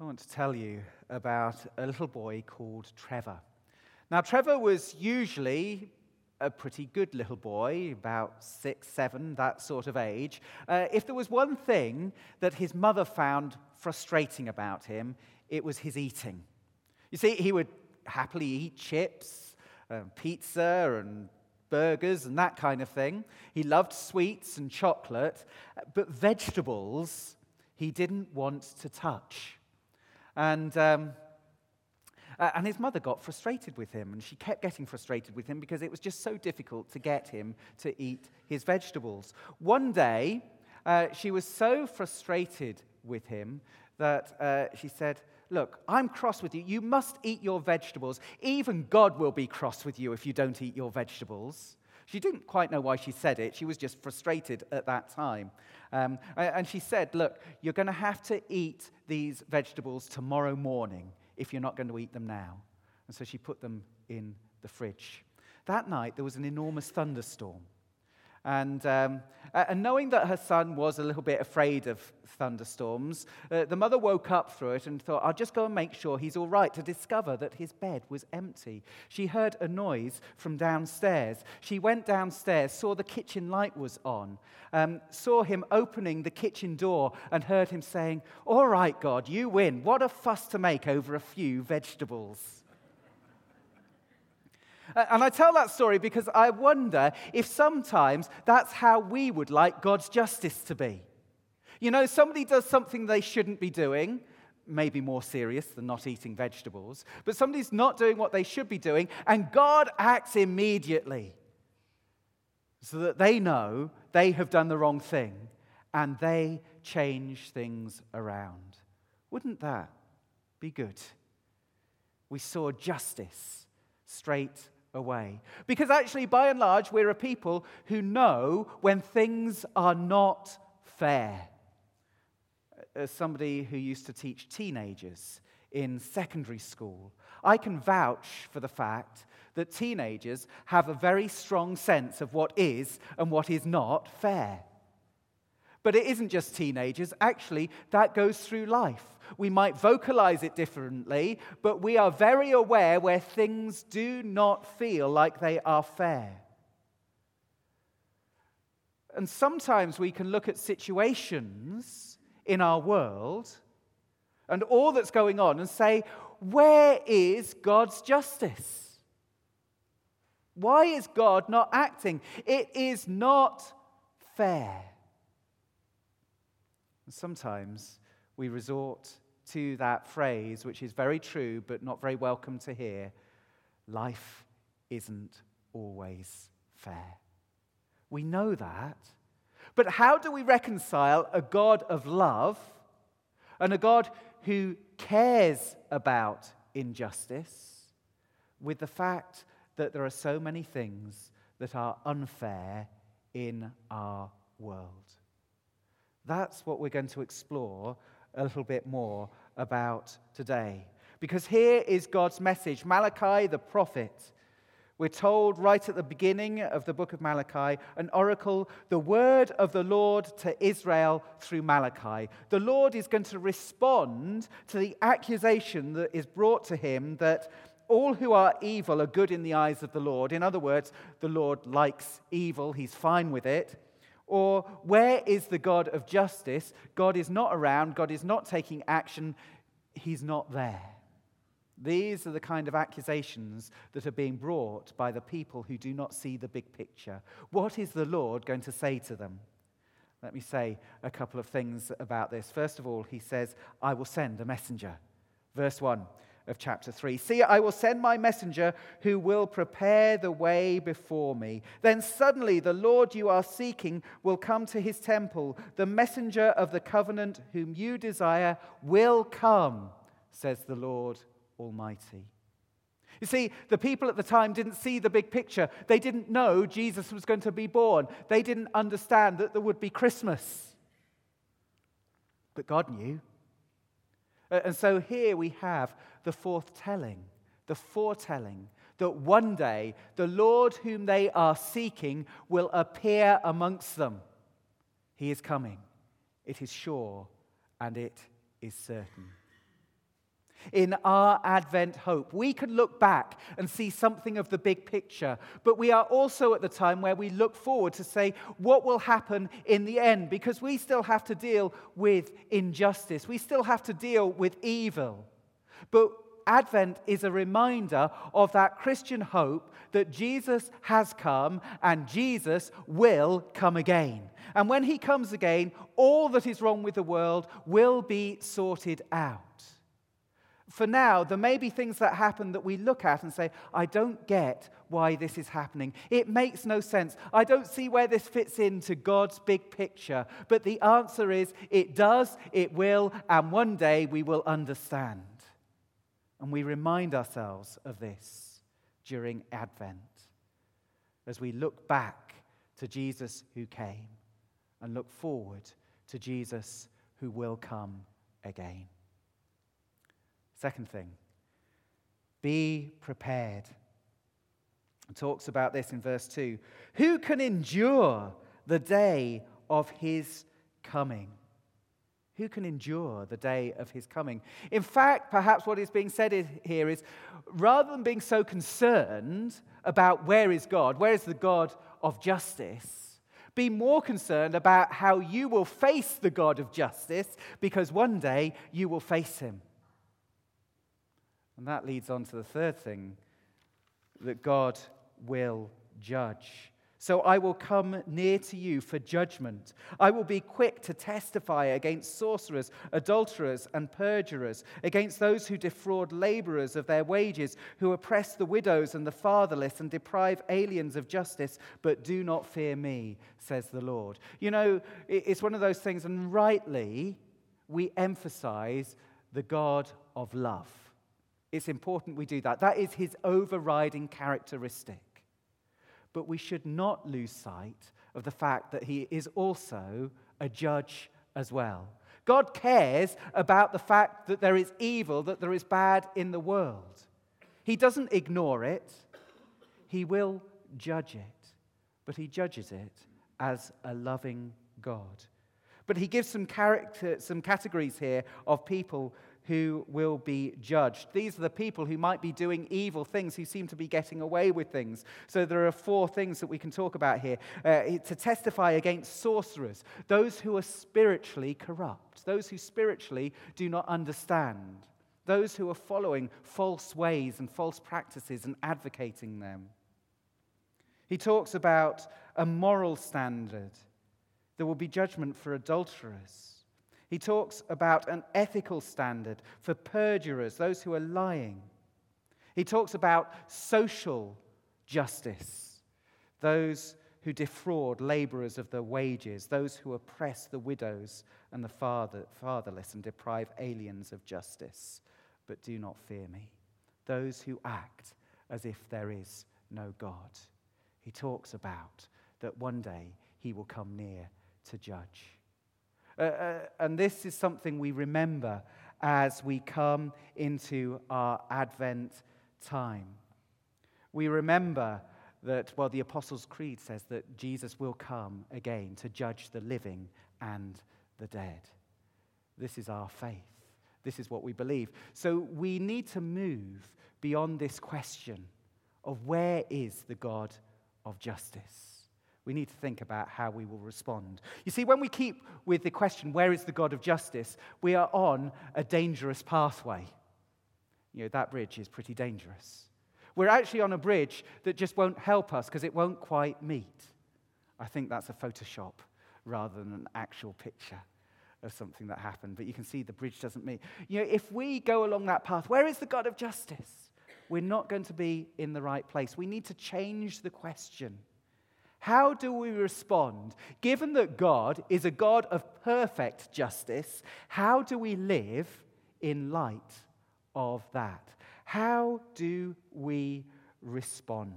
I want to tell you about a little boy called Trevor. Now, Trevor was usually a pretty good little boy, about six, seven, that sort of age. Uh, if there was one thing that his mother found frustrating about him, it was his eating. You see, he would happily eat chips, and pizza, and burgers, and that kind of thing. He loved sweets and chocolate, but vegetables he didn't want to touch. And, um, and his mother got frustrated with him, and she kept getting frustrated with him because it was just so difficult to get him to eat his vegetables. One day, uh, she was so frustrated with him that uh, she said, Look, I'm cross with you. You must eat your vegetables. Even God will be cross with you if you don't eat your vegetables. She didn't quite know why she said it. She was just frustrated at that time. Um, and she said, Look, you're going to have to eat these vegetables tomorrow morning if you're not going to eat them now. And so she put them in the fridge. That night, there was an enormous thunderstorm. And, um, and knowing that her son was a little bit afraid of thunderstorms, uh, the mother woke up through it and thought, I'll just go and make sure he's all right, to discover that his bed was empty. She heard a noise from downstairs. She went downstairs, saw the kitchen light was on, um, saw him opening the kitchen door, and heard him saying, All right, God, you win. What a fuss to make over a few vegetables. Uh, and I tell that story because I wonder if sometimes that's how we would like God's justice to be. You know, somebody does something they shouldn't be doing, maybe more serious than not eating vegetables, but somebody's not doing what they should be doing, and God acts immediately so that they know they have done the wrong thing and they change things around. Wouldn't that be good? We saw justice straight away. Because actually, by and large, we're a people who know when things are not fair. As somebody who used to teach teenagers in secondary school, I can vouch for the fact that teenagers have a very strong sense of what is and what is not fair. But it isn't just teenagers, actually, that goes through life. We might vocalize it differently, but we are very aware where things do not feel like they are fair. And sometimes we can look at situations in our world and all that's going on and say, where is God's justice? Why is God not acting? It is not fair. Sometimes we resort to that phrase, which is very true but not very welcome to hear life isn't always fair. We know that. But how do we reconcile a God of love and a God who cares about injustice with the fact that there are so many things that are unfair in our world? That's what we're going to explore a little bit more about today. Because here is God's message Malachi the prophet. We're told right at the beginning of the book of Malachi, an oracle, the word of the Lord to Israel through Malachi. The Lord is going to respond to the accusation that is brought to him that all who are evil are good in the eyes of the Lord. In other words, the Lord likes evil, he's fine with it. Or where is the God of justice? God is not around, God is not taking action, He's not there. These are the kind of accusations that are being brought by the people who do not see the big picture. What is the Lord going to say to them? Let me say a couple of things about this. First of all, he says, I will send a messenger. Verse 1 of chapter 3. See, I will send my messenger who will prepare the way before me. Then suddenly the Lord you are seeking will come to his temple. The messenger of the covenant whom you desire will come, says the Lord Almighty. You see, the people at the time didn't see the big picture. They didn't know Jesus was going to be born. They didn't understand that there would be Christmas. But God knew. And so here we have the foretelling, the foretelling that one day the Lord whom they are seeking will appear amongst them. He is coming. It is sure and it is certain. In our Advent hope. We can look back and see something of the big picture, but we are also at the time where we look forward to say what will happen in the end because we still have to deal with injustice, we still have to deal with evil. But Advent is a reminder of that Christian hope that Jesus has come and Jesus will come again. And when he comes again, all that is wrong with the world will be sorted out for now, there may be things that happen that we look at and say, I don't get why this is happening. It makes no sense. I don't see where this fits into God's big picture. But the answer is, it does, it will, and one day we will understand. And we remind ourselves of this during Advent as we look back to Jesus who came and look forward to Jesus who will come again. Second thing, be prepared. It talks about this in verse 2. Who can endure the day of his coming? Who can endure the day of his coming? In fact, perhaps what is being said here is rather than being so concerned about where is God, where is the God of justice, be more concerned about how you will face the God of justice because one day you will face him. And that leads on to the third thing that God will judge. So I will come near to you for judgment. I will be quick to testify against sorcerers, adulterers, and perjurers, against those who defraud laborers of their wages, who oppress the widows and the fatherless, and deprive aliens of justice, but do not fear me, says the Lord. You know, it's one of those things, and rightly, we emphasize the God of love. It's important we do that. That is his overriding characteristic. But we should not lose sight of the fact that he is also a judge as well. God cares about the fact that there is evil, that there is bad in the world. He doesn't ignore it, he will judge it, but he judges it as a loving God. But he gives some, character, some categories here of people who will be judged. These are the people who might be doing evil things, who seem to be getting away with things. So there are four things that we can talk about here uh, to testify against sorcerers, those who are spiritually corrupt, those who spiritually do not understand, those who are following false ways and false practices and advocating them. He talks about a moral standard. There will be judgment for adulterers. He talks about an ethical standard for perjurers, those who are lying. He talks about social justice, those who defraud laborers of their wages, those who oppress the widows and the father, fatherless and deprive aliens of justice. But do not fear me, those who act as if there is no God. He talks about that one day he will come near to judge. Uh, uh, and this is something we remember as we come into our Advent time. We remember that, well, the Apostles' Creed says that Jesus will come again to judge the living and the dead. This is our faith. This is what we believe. So we need to move beyond this question of where is the God of justice? We need to think about how we will respond. You see, when we keep with the question, where is the God of justice, we are on a dangerous pathway. You know, that bridge is pretty dangerous. We're actually on a bridge that just won't help us because it won't quite meet. I think that's a Photoshop rather than an actual picture of something that happened. But you can see the bridge doesn't meet. You know, if we go along that path, where is the God of justice? We're not going to be in the right place. We need to change the question. How do we respond? Given that God is a God of perfect justice, how do we live in light of that? How do we respond?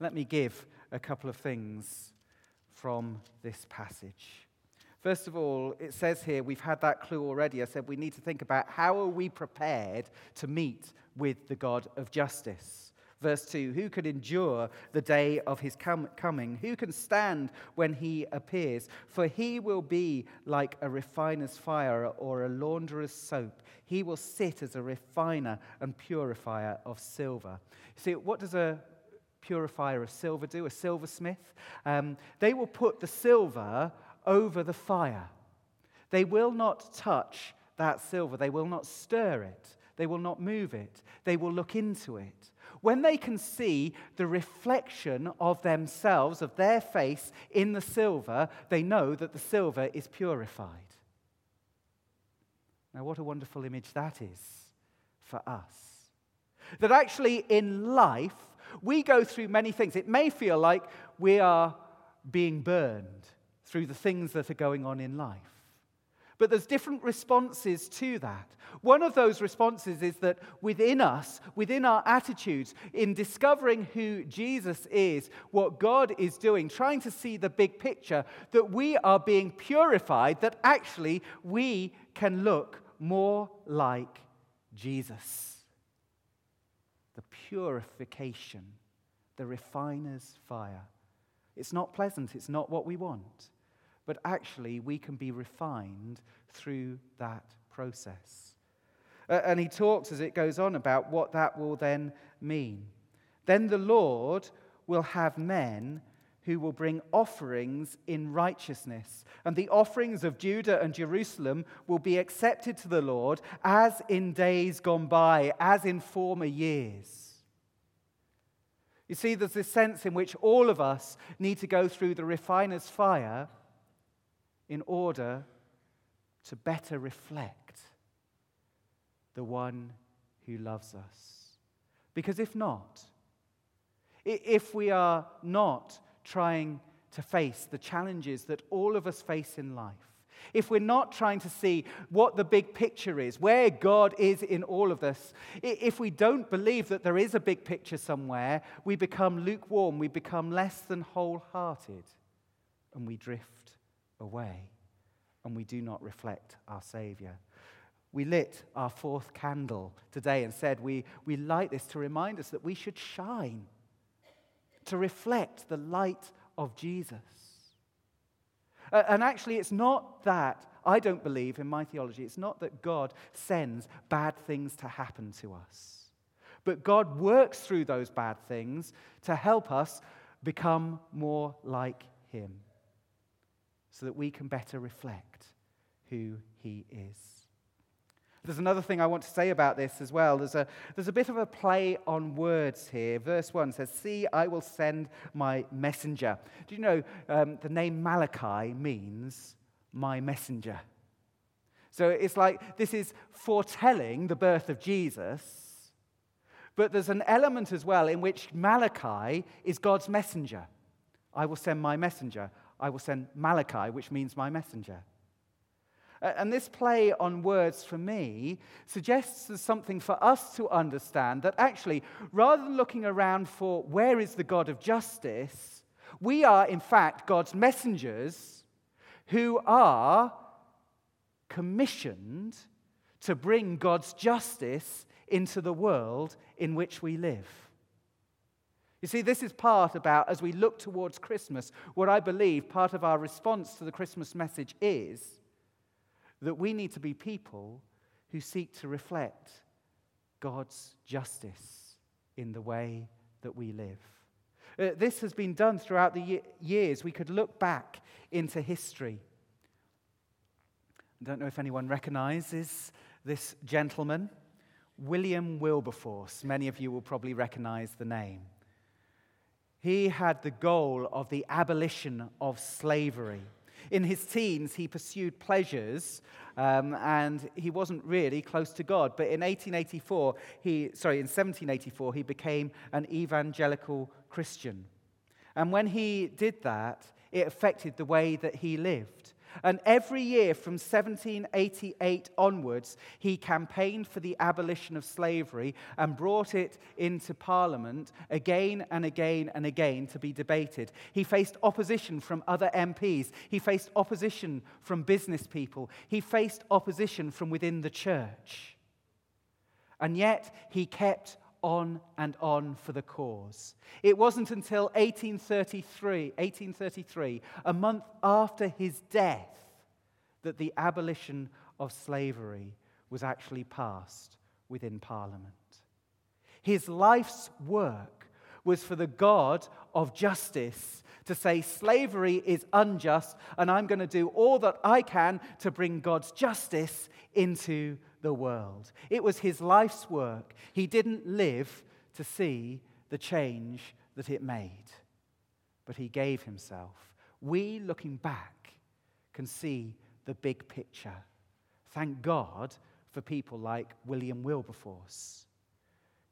Let me give a couple of things from this passage. First of all, it says here, we've had that clue already. I said we need to think about how are we prepared to meet with the God of justice. Verse 2 Who could endure the day of his com- coming? Who can stand when he appears? For he will be like a refiner's fire or a launderer's soap. He will sit as a refiner and purifier of silver. See, what does a purifier of silver do? A silversmith? Um, they will put the silver over the fire. They will not touch that silver, they will not stir it, they will not move it, they will look into it when they can see the reflection of themselves, of their face in the silver, they know that the silver is purified. Now, what a wonderful image that is for us. That actually in life, we go through many things. It may feel like we are being burned through the things that are going on in life. But there's different responses to that. One of those responses is that within us, within our attitudes, in discovering who Jesus is, what God is doing, trying to see the big picture, that we are being purified, that actually we can look more like Jesus. The purification, the refiner's fire. It's not pleasant, it's not what we want but actually we can be refined through that process. Uh, and he talks as it goes on about what that will then mean. Then the Lord will have men who will bring offerings in righteousness. And the offerings of Judah and Jerusalem will be accepted to the Lord as in days gone by, as in former years. You see, there's this sense in which all of us need to go through the refiner's fire in order to better reflect the one who loves us. Because if not, if we are not trying to face the challenges that all of us face in life, if we're not trying to see what the big picture is, where God is in all of this, if we don't believe that there is a big picture somewhere, we become lukewarm, we become less than wholehearted, and we drift away and we do not reflect our Savior. We lit our fourth candle today and said we, we light this to remind us that we should shine, to reflect the light of Jesus. And actually, it's not that, I don't believe in my theology, it's not that God sends bad things to happen to us. But God works through those bad things to help us become more like Him so that we can better reflect who He is. There's another thing I want to say about this as well. There's a, there's a bit of a play on words here. Verse 1 says, See, I will send my messenger. Do you know um, the name Malachi means my messenger? So it's like this is foretelling the birth of Jesus, but there's an element as well in which Malachi is God's messenger. I will send my messenger. I will send Malachi, which means my messenger. And this play on words for me suggests there's something for us to understand that actually, rather than looking around for where is the God of justice, we are in fact God's messengers who are commissioned to bring God's justice into the world in which we live. You see, this is part about, as we look towards Christmas, what I believe part of our response to the Christmas message is that we need to be people who seek to reflect God's justice in the way that we live. Uh, this has been done throughout the years. We could look back into history. I don't know if anyone recognizes this gentleman, William Wilberforce. Many of you will probably recognize the name. He had the goal of the abolition of slavery. In his teens, he pursued pleasures um, and he wasn't really close to God. But in 1884, he, sorry, in 1784, he became an evangelical Christian. And when he did that, it affected the way that he lived. And every year from 1788 onwards, he campaigned for the abolition of slavery and brought it into Parliament again and again and again to be debated. He faced opposition from other MPs, he faced opposition from business people, he faced opposition from within the church. And yet he kept on and on for the cause. It wasn't until 1833, 1833, a month after his death, that the abolition of slavery was actually passed within Parliament. His life's work was for the God of justice to say slavery is unjust, and I'm going to do all that I can to bring God's justice into the world. It was his life's work. He didn't live to see the change that it made, but he gave himself. We, looking back, can see the big picture. Thank God for people like William Wilberforce,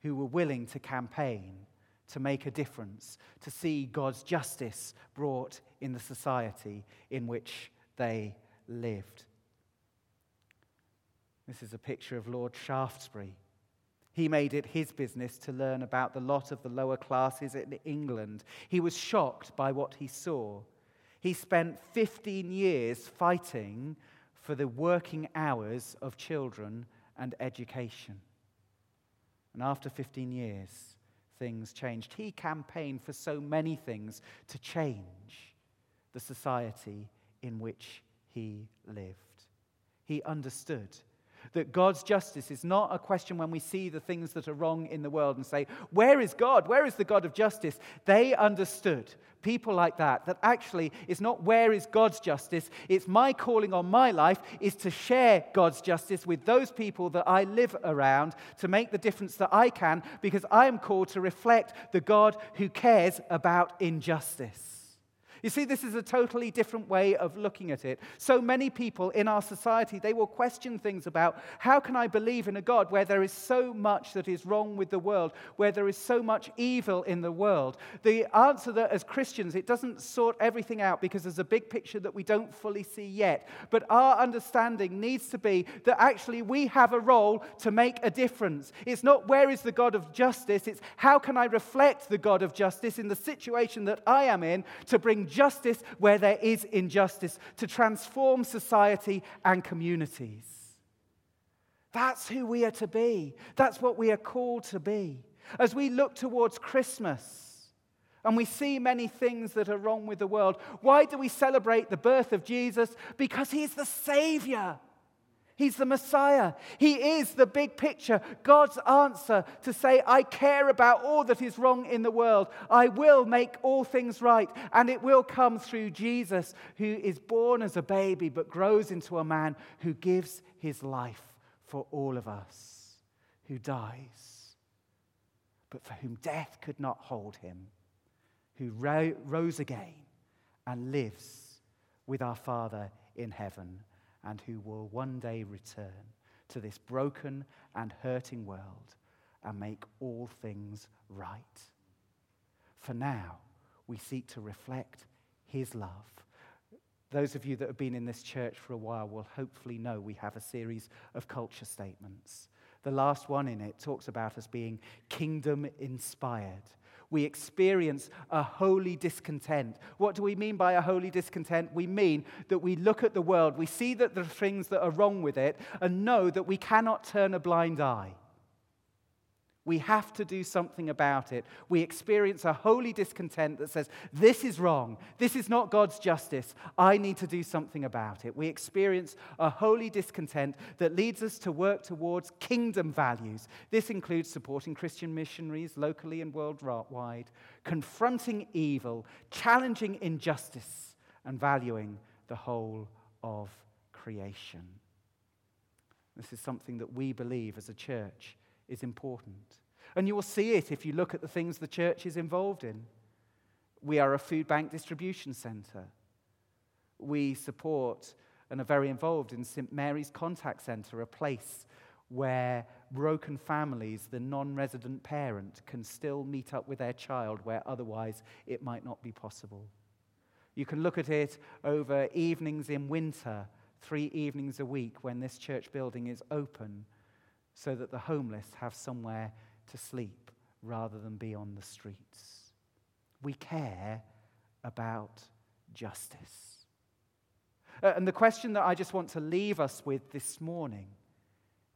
who were willing to campaign to make a difference, to see God's justice brought in the society in which they lived. This is a picture of Lord Shaftesbury. He made it his business to learn about the lot of the lower classes in England. He was shocked by what he saw. He spent 15 years fighting for the working hours of children and education. And after 15 years, things changed. He campaigned for so many things to change the society in which he lived. He understood that God's justice is not a question when we see the things that are wrong in the world and say, Where is God? Where is the God of justice? They understood, people like that, that actually it's not where is God's justice, it's my calling on my life is to share God's justice with those people that I live around to make the difference that I can because I am called to reflect the God who cares about injustice. You see, this is a totally different way of looking at it. So many people in our society, they will question things about how can I believe in a God where there is so much that is wrong with the world, where there is so much evil in the world? The answer that as Christians, it doesn't sort everything out because there's a big picture that we don't fully see yet. But our understanding needs to be that actually we have a role to make a difference. It's not where is the God of justice, it's how can I reflect the God of justice in the situation that I am in to bring justice where there is injustice, to transform society and communities. That's who we are to be. That's what we are called to be. As we look towards Christmas, and we see many things that are wrong with the world. Why do we celebrate the birth of Jesus? Because he's the Savior. He's the Messiah. He is the big picture, God's answer to say, I care about all that is wrong in the world. I will make all things right. And it will come through Jesus, who is born as a baby but grows into a man who gives his life for all of us, who dies, but for whom death could not hold him, who ro- rose again and lives with our Father in heaven and who will one day return to this broken and hurting world and make all things right. For now, we seek to reflect his love. Those of you that have been in this church for a while will hopefully know we have a series of culture statements. The last one in it talks about us being kingdom inspired we experience a holy discontent. What do we mean by a holy discontent? We mean that we look at the world, we see that there are things that are wrong with it, and know that we cannot turn a blind eye. We have to do something about it. We experience a holy discontent that says, This is wrong. This is not God's justice. I need to do something about it. We experience a holy discontent that leads us to work towards kingdom values. This includes supporting Christian missionaries locally and worldwide, confronting evil, challenging injustice, and valuing the whole of creation. This is something that we believe as a church is important. And you will see it if you look at the things the church is involved in. We are a food bank distribution center. We support and are very involved in St. Mary's Contact Center, a place where broken families, the non resident parent, can still meet up with their child where otherwise it might not be possible. You can look at it over evenings in winter, three evenings a week when this church building is open so that the homeless have somewhere to sleep rather than be on the streets. We care about justice. Uh, and the question that I just want to leave us with this morning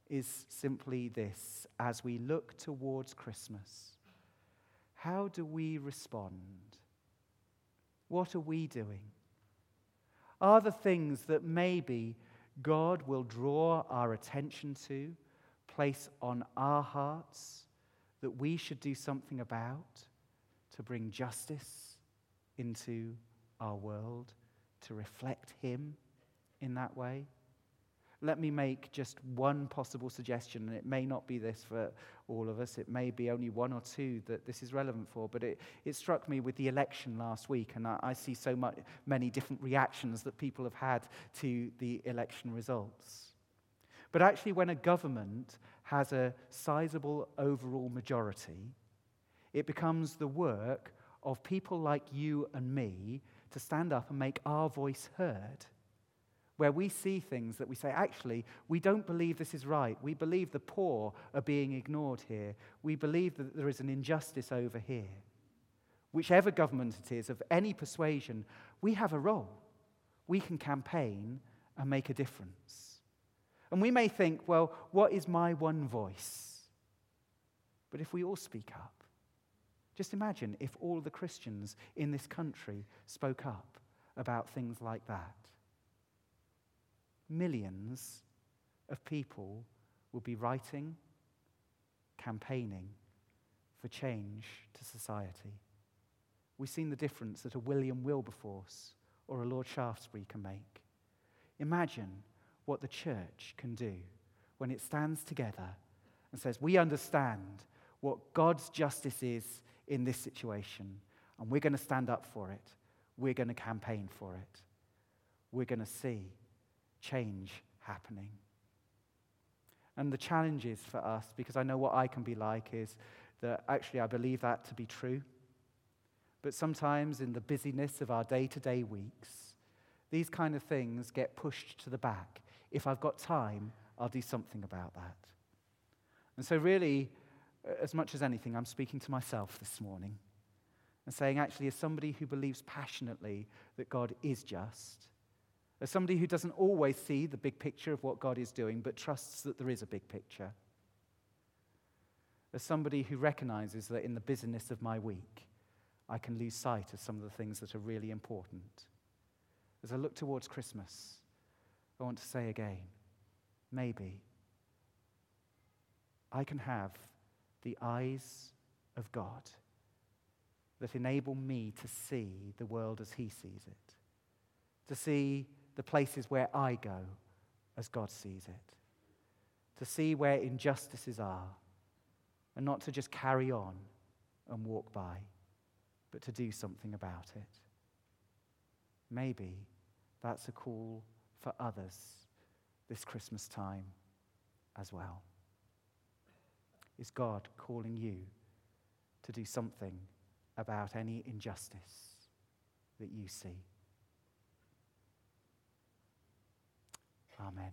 is simply this as we look towards Christmas, how do we respond? What are we doing? Are the things that maybe God will draw our attention to, place on our hearts, that we should do something about to bring justice into our world, to reflect Him in that way? Let me make just one possible suggestion, and it may not be this for all of us. It may be only one or two that this is relevant for, but it, it struck me with the election last week, and I, I see so much, many different reactions that people have had to the election results. But actually, when a government has a sizable overall majority, it becomes the work of people like you and me to stand up and make our voice heard where we see things that we say, actually, we don't believe this is right. We believe the poor are being ignored here. We believe that there is an injustice over here. Whichever government it is, of any persuasion, we have a role. We can campaign and make a difference. And we may think, well, what is my one voice? But if we all speak up, just imagine if all the Christians in this country spoke up about things like that millions of people will be writing, campaigning for change to society. We've seen the difference that a William Wilberforce or a Lord Shaftesbury can make. Imagine what the church can do when it stands together and says, We understand what God's justice is in this situation, and we're going to stand up for it. We're going to campaign for it. We're going to see change happening. And the challenge is for us, because I know what I can be like, is that actually I believe that to be true. But sometimes in the busyness of our day to day weeks, these kind of things get pushed to the back. If I've got time, I'll do something about that. And so, really, as much as anything, I'm speaking to myself this morning and saying, actually, as somebody who believes passionately that God is just, as somebody who doesn't always see the big picture of what God is doing, but trusts that there is a big picture. As somebody who recognizes that in the busyness of my week, I can lose sight of some of the things that are really important. As I look towards Christmas, I want to say again maybe I can have the eyes of God that enable me to see the world as He sees it, to see the places where I go as God sees it. To see where injustices are and not to just carry on and walk by, but to do something about it. Maybe that's a call for others this Christmas time as well. Is God calling you to do something about any injustice that you see? Amen.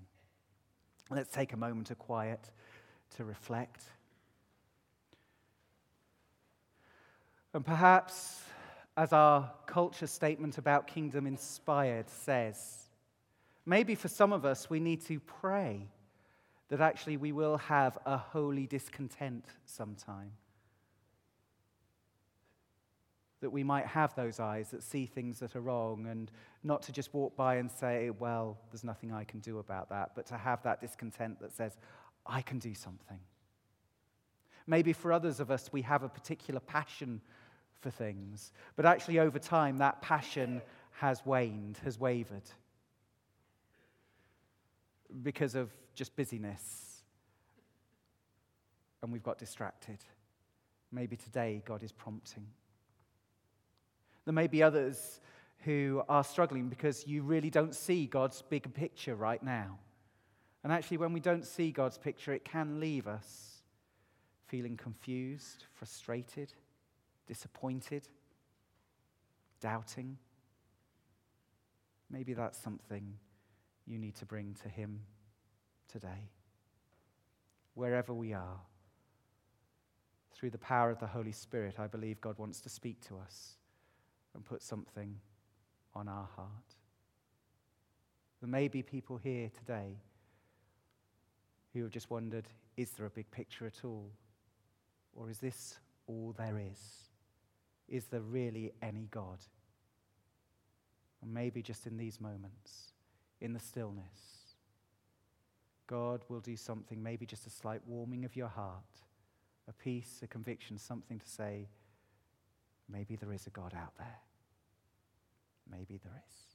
Let's take a moment of quiet to reflect. And perhaps, as our culture statement about kingdom inspired says, maybe for some of us we need to pray that actually we will have a holy discontent sometime that we might have those eyes that see things that are wrong and not to just walk by and say, well, there's nothing I can do about that, but to have that discontent that says, I can do something. Maybe for others of us, we have a particular passion for things, but actually over time, that passion has waned, has wavered because of just busyness. And we've got distracted. Maybe today God is prompting. There may be others who are struggling because you really don't see God's big picture right now. And actually, when we don't see God's picture, it can leave us feeling confused, frustrated, disappointed, doubting. Maybe that's something you need to bring to Him today. Wherever we are, through the power of the Holy Spirit, I believe God wants to speak to us and put something on our heart. There may be people here today who have just wondered is there a big picture at all? Or is this all there is? Is there really any God? And maybe just in these moments, in the stillness, God will do something, maybe just a slight warming of your heart, a peace, a conviction, something to say, maybe there is a God out there. Maybe there is.